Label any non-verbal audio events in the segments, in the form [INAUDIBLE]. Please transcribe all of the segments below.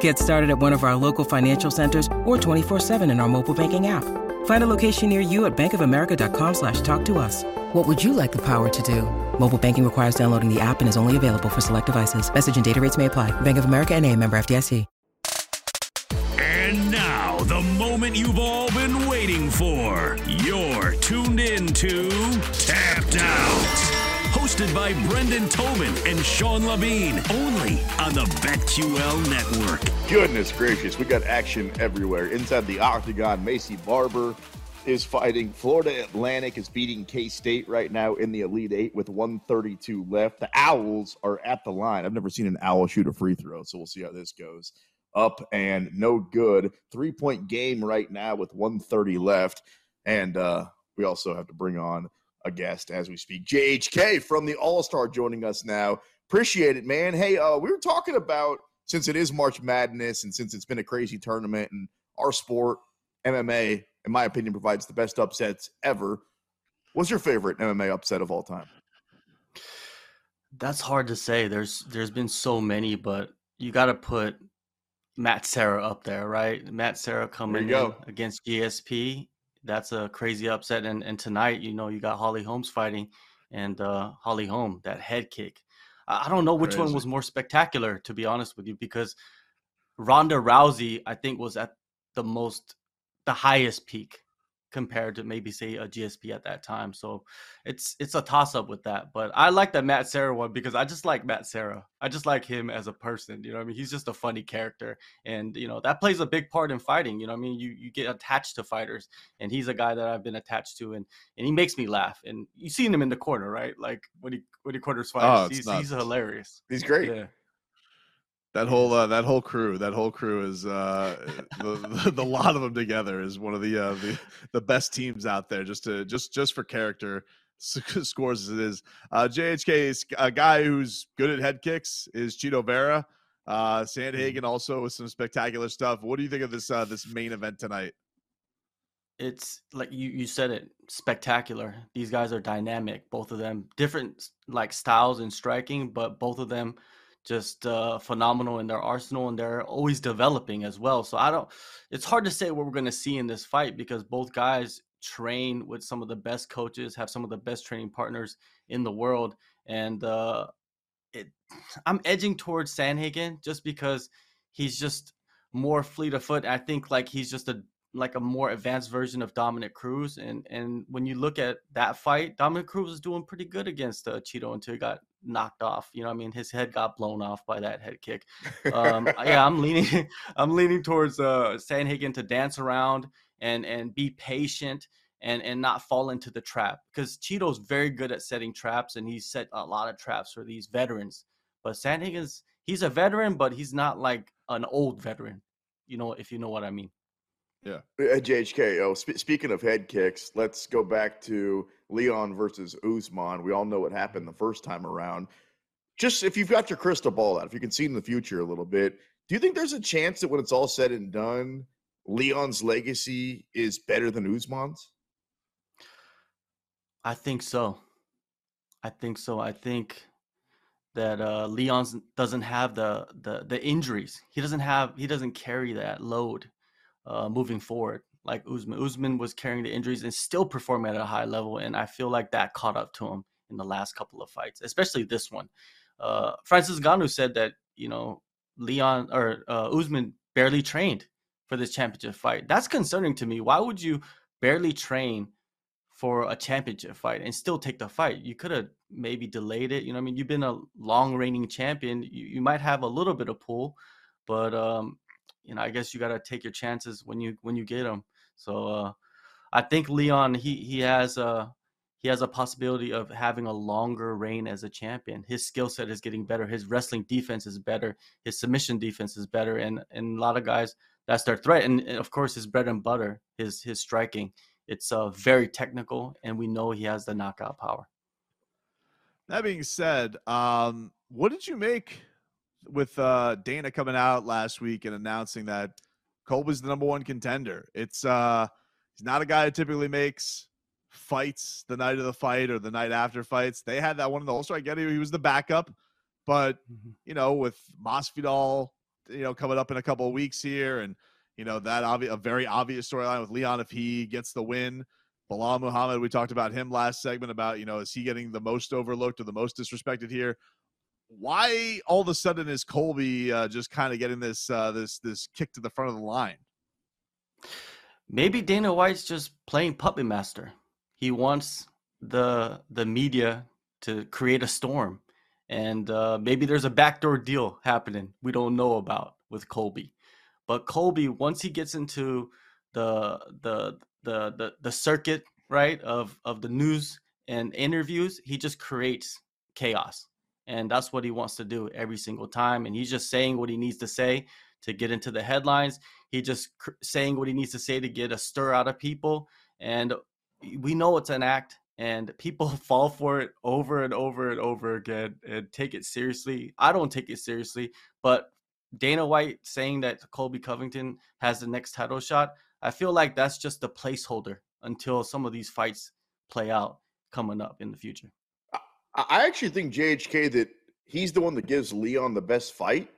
Get started at one of our local financial centers or 24-7 in our mobile banking app. Find a location near you at bankofamerica.com slash talk to us. What would you like the power to do? Mobile banking requires downloading the app and is only available for select devices. Message and data rates may apply. Bank of America and a member FDIC. And now, the moment you've all been waiting for. You're tuned in to Tapped Out. Hosted by Brendan Tobin and Sean Levine, only on the BetQL network. Goodness gracious, we got action everywhere. Inside the octagon, Maycee Barber is fighting. Florida Atlantic is beating K State right now in the Elite Eight with 132 left. The Owls are at the line. I've never seen an Owl shoot a free throw, so we'll see how this goes. Up and no good. Three point game right now with 130 left. And uh, we also have to bring on a guest as we speak. JHK from the Allstar joining us now. Appreciate it, man. Hey, uh, we were talking about since it is March Madness and since it's been a crazy tournament and our sport, MMA, in my opinion, provides the best upsets ever. What's your favorite MMA upset of all time? That's hard to say. There's there's been so many, but you got to put Matt Serra up there, right? Matt Serra coming in against GSP. That's a crazy upset. And and tonight, you know, you got Holly Holm's fighting, and uh, Holly Holm that head kick. I, don't know which crazy. one was more spectacular, to be honest with you, because Ronda Rousey, I think, was at the most the highest peak compared to maybe say a GSP at that time. So it's it's a toss up with that. But I like the Matt Serra one because I just like Matt Serra. I just like him as a person. You know, I mean, he's just a funny character, and you know that plays a big part in fighting. You know, I mean, you you get attached to fighters, and he's a guy that I've been attached to, and and he makes me laugh. And you seen him in the corner, right? Like when he when he corners fights, oh, he's, he's hilarious. He's great. Yeah. That whole uh, that whole crew, that whole crew is uh, the, the, the lot of them together is one of the uh, the the best teams out there. Just to just just for character [LAUGHS] scores as it is. Uh, JHK is a guy who's good at head kicks. Is Chito Vera. Uh, Sandhagen also with some spectacular stuff. What do you think of this uh, this main event tonight? It's like you you said it spectacular. These guys are dynamic, both of them different like styles in striking, but both of them just uh, phenomenal in their arsenal, and they're always developing as well. So I don't. It's hard to say what we're going to see in this fight because both guys train with some of the best coaches, have some of the best training partners in the world, and uh, it. I'm edging towards Sandhagen just because he's just more fleet of foot. I think like he's just a like a more advanced version of Dominick Cruz. And and when you look at that fight, Dominick Cruz was doing pretty good against uh, Chito until he got knocked off. You know, I mean, his head got blown off by that head kick. Um, yeah, I'm leaning, [LAUGHS] I'm leaning towards uh, Sandhagen to dance around and and be patient and and not fall into the trap because Chito's very good at setting traps and he's set a lot of traps for these veterans. But Sandhagen's he's a veteran, but he's not like an old veteran. You know, if you know what I mean. Yeah. At JHK, oh, sp- speaking of head kicks, let's go back to Leon versus Usman. We all know what happened the first time around. Just if you've got your crystal ball out, if you can see in the future a little bit, do you think there's a chance that when it's all said and done, Leon's legacy is better than Usman's? I think so. I think so. I think that uh, Leon doesn't have the, the the injuries. He doesn't have. He doesn't carry that load uh, moving forward. Like Usman, Usman was carrying the injuries and still performing at a high level, and I feel like that caught up to him in the last couple of fights, especially this one. Uh, Francis Ngannou said that you know Leon or uh, Usman barely trained for this championship fight. That's concerning to me. Why would you barely train for a championship fight and still take the fight. You could have maybe delayed it. You know, I mean, you've been a long reigning champion. You, you might have a little bit of pull, but um, you know, I guess you got to take your chances when you when you get them. So uh, I think Leon he he has a he has a possibility of having a longer reign as a champion. His skill set is getting better. His wrestling defense is better. His submission defense is better. And and a lot of guys that's their threat. And, and of course his bread and butter, his his striking. It's uh, very technical, and we know he has the knockout power. That being said, um, what did you make with uh, Dana coming out last week and announcing that Colby's the number one contender? It's uh, he's not a guy who typically makes fights the night of the fight or the night after fights. They had that one in the Ulster. I get it. He was the backup, but mm-hmm. you know, with Masvidal, you know, coming up in a couple of weeks here, and you know that obvious a very obvious storyline with Leon if he gets the win. Belal Muhammad, we talked about him last segment about you know is he getting the most overlooked or the most disrespected here? Why all of a sudden is Colby uh, just kind of getting this uh, this this kick to the front of the line? Maybe Dana White's just playing puppet master. He wants the the media to create a storm. And uh, maybe there's a backdoor deal happening we don't know about with colby. But colby once he gets into the the the the, the circuit right of of the news and interviews he just creates chaos and that's what he wants to do every single time and he's just saying what he needs to say to get into the headlines he just cr- saying what he needs to say to get a stir out of people and we know it's an act and people [LAUGHS] fall for it over and over and over again and take it seriously. I don't take it seriously, but Dana White saying that Colby Covington has the next title shot, I feel like that's just a placeholder until some of these fights play out coming up in the future. I actually think JHK that he's the one that gives Leon the best fight,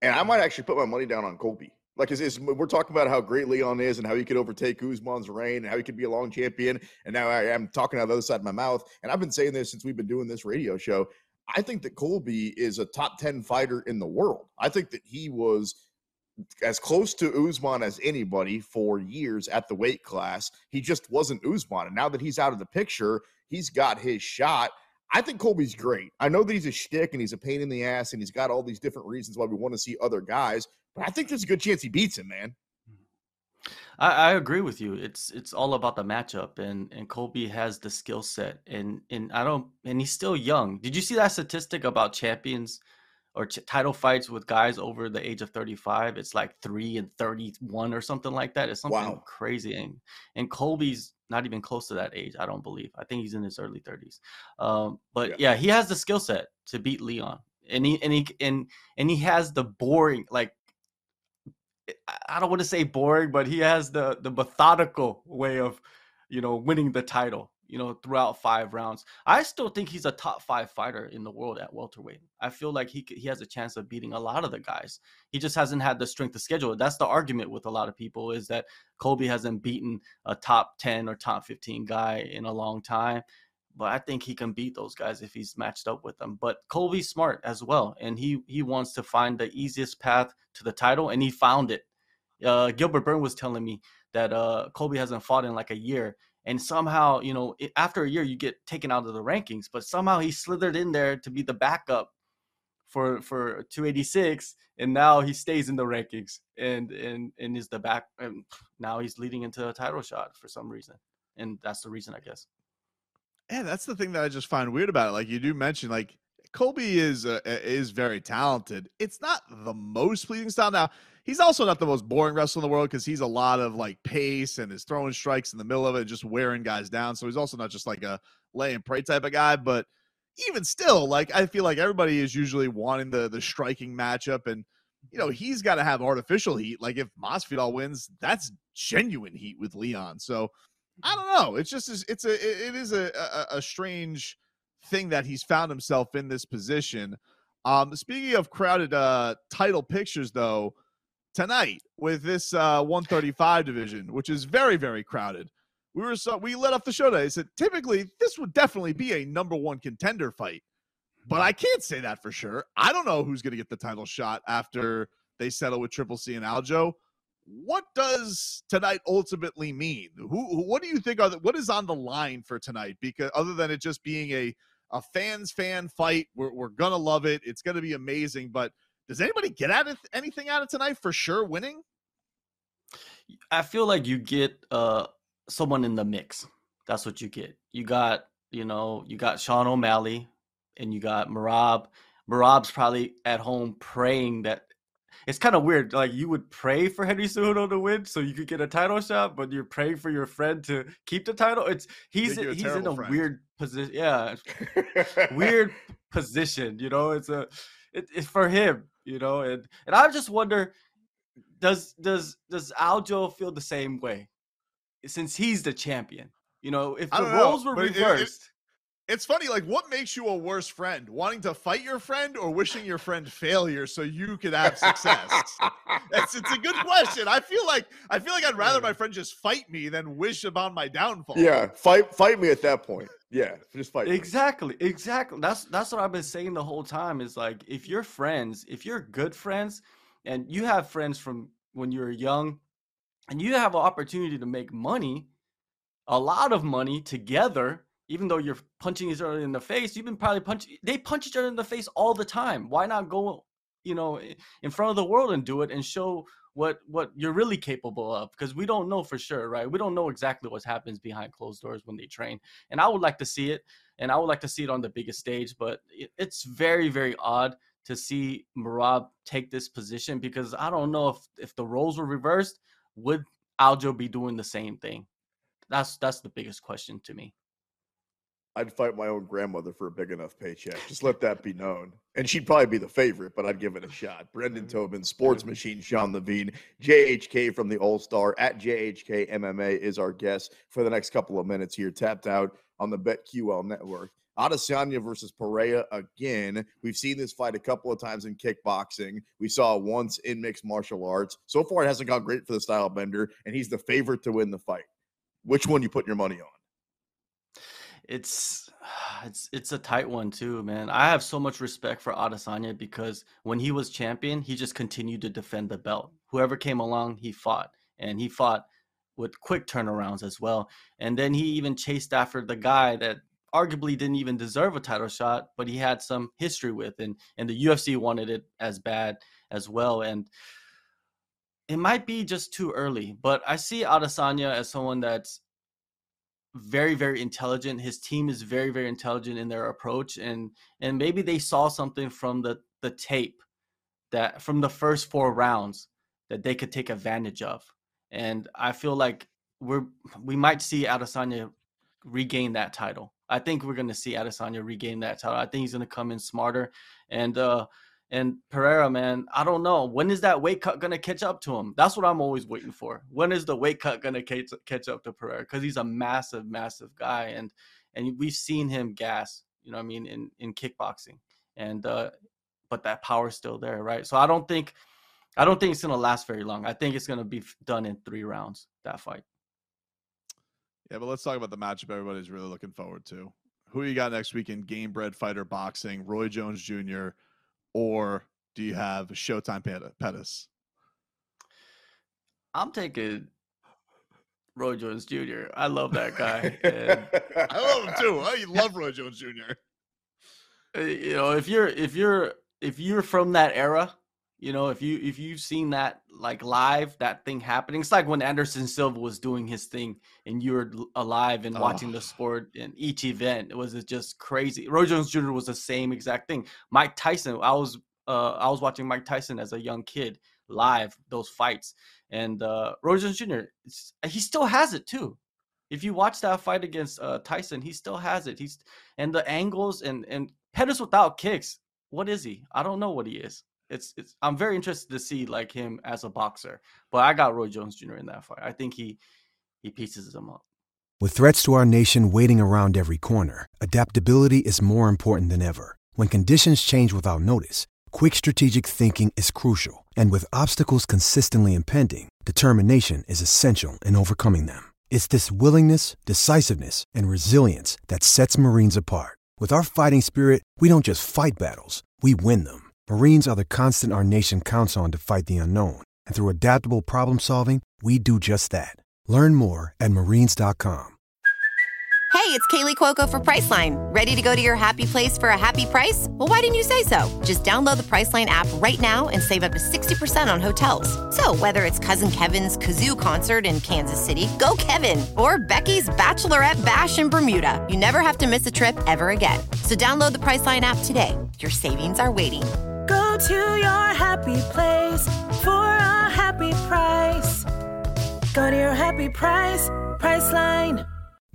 and I might actually put my money down on Colby. Like, is, is we're talking about how great Leon is and how he could overtake Usman's reign and how he could be a long champion. And now I, am talking out the other side of my mouth. And I've been saying this since we've been doing this radio show. I think that Colby is a top 10 fighter in the world. I think that he was as close to Usman as anybody for years at the weight class. He just wasn't Usman. And now that he's out of the picture, he's got his shot. I think Colby's great. I know that he's a shtick and he's a pain in the ass and he's got all these different reasons why we want to see other guys. But I think there's a good chance he beats him, man. I, I agree with you. It's it's all about the matchup, and and Colby has the skill set, and and I don't, and he's still young. Did you see that statistic about champions or ch- title fights with guys over the age of 35? It's like three and 31 or something like that. It's something wow. crazy, and and Colby's not even close to that age. I don't believe. I think he's in his early 30s. Um, but yeah. yeah, he has the skill set to beat Leon, and he and he and and he has the boring like I don't want to say boring, but he has the the methodical way of, you know, winning the title. You know, throughout five rounds. I still think he's a top five fighter in the world at welterweight. I feel like he he has a chance of beating a lot of the guys. He just hasn't had the strength to schedule. That's the argument with a lot of people is that Colby hasn't beaten a top ten or top fifteen guy in a long time but I think he can beat those guys if he's matched up with them. But Colby's smart as well, and he he wants to find the easiest path to the title, and he found it. Uh, Gilbert Burns was telling me that uh, Colby hasn't fought in like a year, and somehow you know after a year you get taken out of the rankings, but somehow he slithered in there to be the backup for for 286, and now he stays in the rankings and and and is the back, and now he's leading into a title shot for some reason, and that's the reason I guess. Yeah, that's the thing that I just find weird about it. Like you do mention, like Colby is uh, is very talented. It's not the most pleasing style. Now he's also not the most boring wrestler in the world because he's a lot of like pace and is throwing strikes in the middle of it, just wearing guys down. So he's also not just like a lay and pray type of guy. But even still, like I feel like everybody is usually wanting the the striking matchup, and you know he's got to have artificial heat. Like if Masvidal wins, that's genuine heat with Leon. So I don't know. It's just it's a it is a, a, a strange thing that he's found himself in this position. Um, speaking of crowded uh, title pictures, though, tonight with this uh, 135 division, which is very very crowded, we were so we let off the show today. I said typically this would definitely be a number one contender fight, but I can't say that for sure. I don't know who's going to get the title shot after they settle with Triple C and Aljo. what does tonight ultimately mean? Who, what do you think are the, what is on the line for tonight? Because other than it just being a a fans fan fight, we're we're gonna love it. It's gonna be amazing. But does anybody get out of anything out of tonight for sure? Winning. I feel like you get uh someone in the mix. That's what you get. You got you know you got Sean O'Malley and you got Merab. Merab's probably at home praying that it's kind of weird. Like you would pray for Henry Cejudo to win so you could get a title shot, but you're praying for your friend to keep the title. It's he's in, he's in a friend. weird position. Yeah, [LAUGHS] weird position. You know, it's a it, it's for him. You know, and and I just wonder does does does Aljo feel the same way since he's the champion? You know, if the roles know, were reversed. It, it's funny, like what makes you a worse friend? Wanting to fight your friend or wishing your friend failure so you could have success? it's, it's a good question. I feel like I feel like I'd rather my friend just fight me than wish about my downfall. Yeah, fight fight me at that point. Yeah, just fight. Exactly, me. exactly. That's that's what I've been saying the whole time. Is like if you're friends, if you're good friends, and you have friends from when you were young, and you have an opportunity to make money, a lot of money together even though you're punching each other in the face, you've been probably punching. They punch each other in the face all the time. Why not go, you know, in front of the world and do it and show what what you're really capable of? Because we don't know for sure, right? We don't know exactly what happens behind closed doors when they train. And I would like to see it, and I would like to see it on the biggest stage. But it's very very odd to see Merab take this position because I don't know if if the roles were reversed, would Aljo be doing the same thing? That's that's the biggest question to me. I'd fight my own grandmother for a big enough paycheck. Just let that be known. And she'd probably be the favorite, but I'd give it a shot. Brendan mm-hmm. Tobin, Sports Machine, Sean Levine, JHK from the Allstar at JHK MMA is our guest for the next couple of minutes here, tapped out on the BetQL network. Adesanya versus Pereira again. We've seen this fight a couple of times in kickboxing. We saw it once in mixed martial arts. So far, it hasn't gone great for the style bender, and he's the favorite to win the fight. Which one you put your money on? It's [SIGHS] it's it's a tight one too, man. I have so much respect for Adesanya because when he was champion, he just continued to defend the belt. Whoever came along, he fought, and he fought with quick turnarounds as well. And then he even chased after the guy that arguably didn't even deserve a title shot, but he had some history with, and and the UFC wanted it as bad as well. And it might be just too early, but I see Adesanya as someone that's very very intelligent. His team is very very intelligent in their approach and and maybe they saw something from the the tape that from the first four rounds that they could take advantage of. And i feel like we're we might see adesanya regain that title. I think we're going to see adesanya regain that title. I think he's going to come in smarter. And uh and Pereira, man, I don't know. When is that weight cut gonna catch up to him? That's what I'm always waiting for. When is the weight cut gonna catch catch up to Pereira? Because he's a massive, massive guy, and and we've seen him gas. You know, I mean, in in kickboxing, and uh, but that power's still there, right? So I don't think, I don't think it's gonna last very long. I think it's gonna be done in three rounds. That fight. Yeah, but let's talk about the matchup everybody's really looking forward to. Who you got next week in Gamebred Fighter Boxing? Roy Jones Jr or do you have Showtime Pettis? I'm taking Roy Jones Jr. I love that [LAUGHS] guy. I love him too. I love Roy Jones Jr. [LAUGHS] You know, if you're if you're if you're from that era, you know, if you if you've seen that like live, that thing happening, it's like when Anderson Silva was doing his thing and you were alive and watching oh. the sport in each event. It was just crazy. Roy Jones Jr. was the same exact thing. Mike Tyson, I was uh I was watching Mike Tyson as a young kid live those fights, and uh Roy Jones Jr. he still has it too. If you watch that fight against uh, Tyson, he still has it. He's and the angles and and Pettis without kicks. What is he? I don't know what he is it's it's I'm very interested to see like him as a boxer. But I got Roy Jones Jr. in that fight. I think he he pieces them up. With threats to our nation waiting around every corner, adaptability is more important than ever. When conditions change without notice, quick strategic thinking is crucial. And with obstacles consistently impending, determination is essential in overcoming them. It's this willingness, decisiveness, and resilience that sets Marines apart. With our fighting spirit, we don't just fight battles, we win them. Marines are the constant our nation counts on to fight the unknown. And through adaptable problem solving, we do just that. Learn more at marines.com. Hey, it's Kaley Cuoco for Priceline. Ready to go to your happy place for a happy price? Well, why didn't you say so? Just download the Priceline app right now and save up to 60% on hotels. So, whether it's Cousin Kevin's Kazoo concert in Kansas City, go Kevin, or Becky's Bachelorette Bash in Bermuda, you never have to miss a trip ever again. So, download the Priceline app today. Your savings are waiting. To your happy place for a happy price. Go to your happy price, Priceline.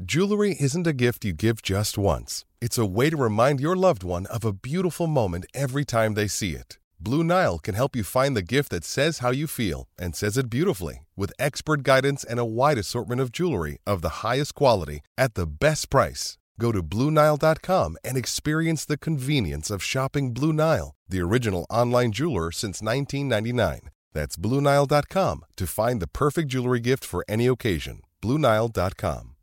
Jewelry isn't a gift you give just once. It's a way to remind your loved one of a beautiful moment every time they see it. Blue Nile can help you find the gift that says how you feel and says it beautifully with expert guidance and a wide assortment of jewelry of the highest quality at the best price. Go to BlueNile.com and experience the convenience of shopping Blue Nile, the original online jeweler since 1999. That's BlueNile.com to find the perfect jewelry gift for any occasion. BlueNile.com.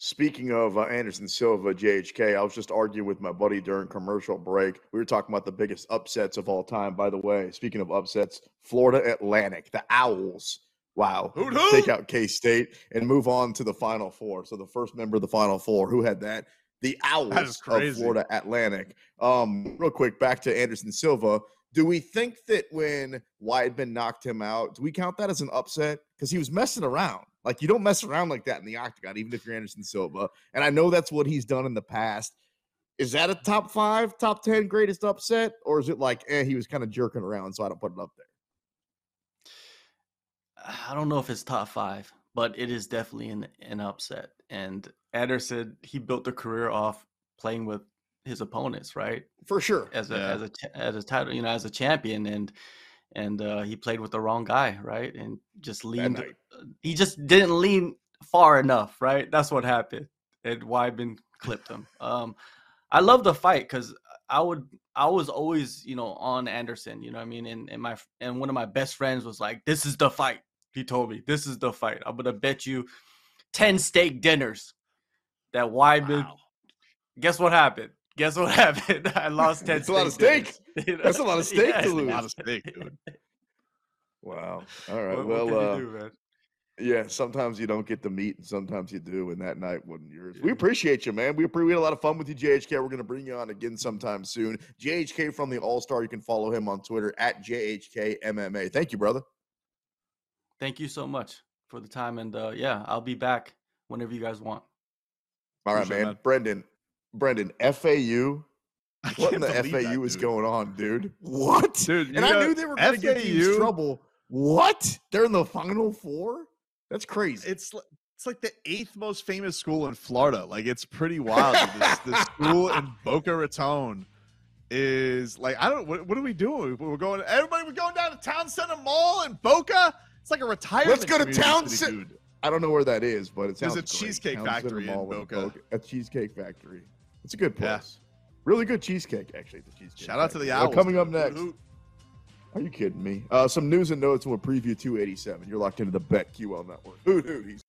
Speaking of uh, Anderson Silva, JHK, I was just arguing with my buddy during commercial break. We were talking about the biggest upsets of all time. By the way, speaking of upsets, Florida Atlantic, the Owls. Wow. Hoot, hoot. Take out K State and move on to the Final Four. So the first member of the Final Four, who had that? The is Owls of. Florida Atlantic. Um, real quick, back to Anderson Silva. Do we think that when Weidman knocked him out, do we count that as an upset? Because he was messing around. Like you don't mess around like that in the octagon, even if you're Anderson Silva. And I know that's what he's done in the past. Is that a top five, top ten greatest upset, or is it like, eh, he was kind of jerking around, so I don't put it up there? I don't know if it's top five, but it is definitely an, an upset. And Anderson, he built a career off playing with his opponents, right? For sure. As a Yeah. as a as a title, you know, as a champion, and and uh, he played with the wrong guy, right? And just leaned. uh, He just didn't lean far enough, right? That's what happened, and Weidman clipped him. Um, I love the fight because I would I was always you know on Anderson, you know what I mean, and and my and one of my best friends was like, "This is the fight." He told me, "This is the fight. I'm gonna bet you ten steak dinners that Weidman." Wow. Guess what happened? Guess what [LAUGHS] happened? I lost ten. It's a lot of dinners, you know? That's a lot of steak to lose. [LAUGHS] A lot of steak, dude. Wow. All right. What, well, what uh, do, man? yeah, sometimes you don't get the meat, and sometimes you do. And that night wasn't yours. We appreciate you, man. We, we had a lot of fun with you, JHK. We're going to bring you on again sometime soon. JHK from the Allstar. You can follow him on Twitter at JHK MMA. Thank you, brother. Thank you so much for the time, and uh, yeah, I'll be back whenever you guys want. All right, man. man. Brendan, Brendan, FAU. [LAUGHS] I What in the FAU that, is dude. going on, dude? [LAUGHS] What? Dude, and you I knew they were going to get teams FAU trouble. What? They're in the Final Four? That's crazy. It's li- it's like the eighth most famous school in Florida. Like it's pretty wild. dude. this, this school in [LAUGHS] Boca Raton is like I don't. What, what are we doing? We're going. Everybody, we're going down to Town Center Mall in Boca. It's like a retirement. Let's go to community Town city, I don't know where that is, but it There's sounds a great. Cheesecake Town Center Factory in Mall Boca. A cheesecake factory. It's a good place. Yeah. place. Really good cheesecake, actually. The cheesecake. Shout out to the Factory. Owls. Coming up next. Are you kidding me? Uh, some news and notes and we'll preview 287. You're locked into the BetQL network. Hoot hoot. He's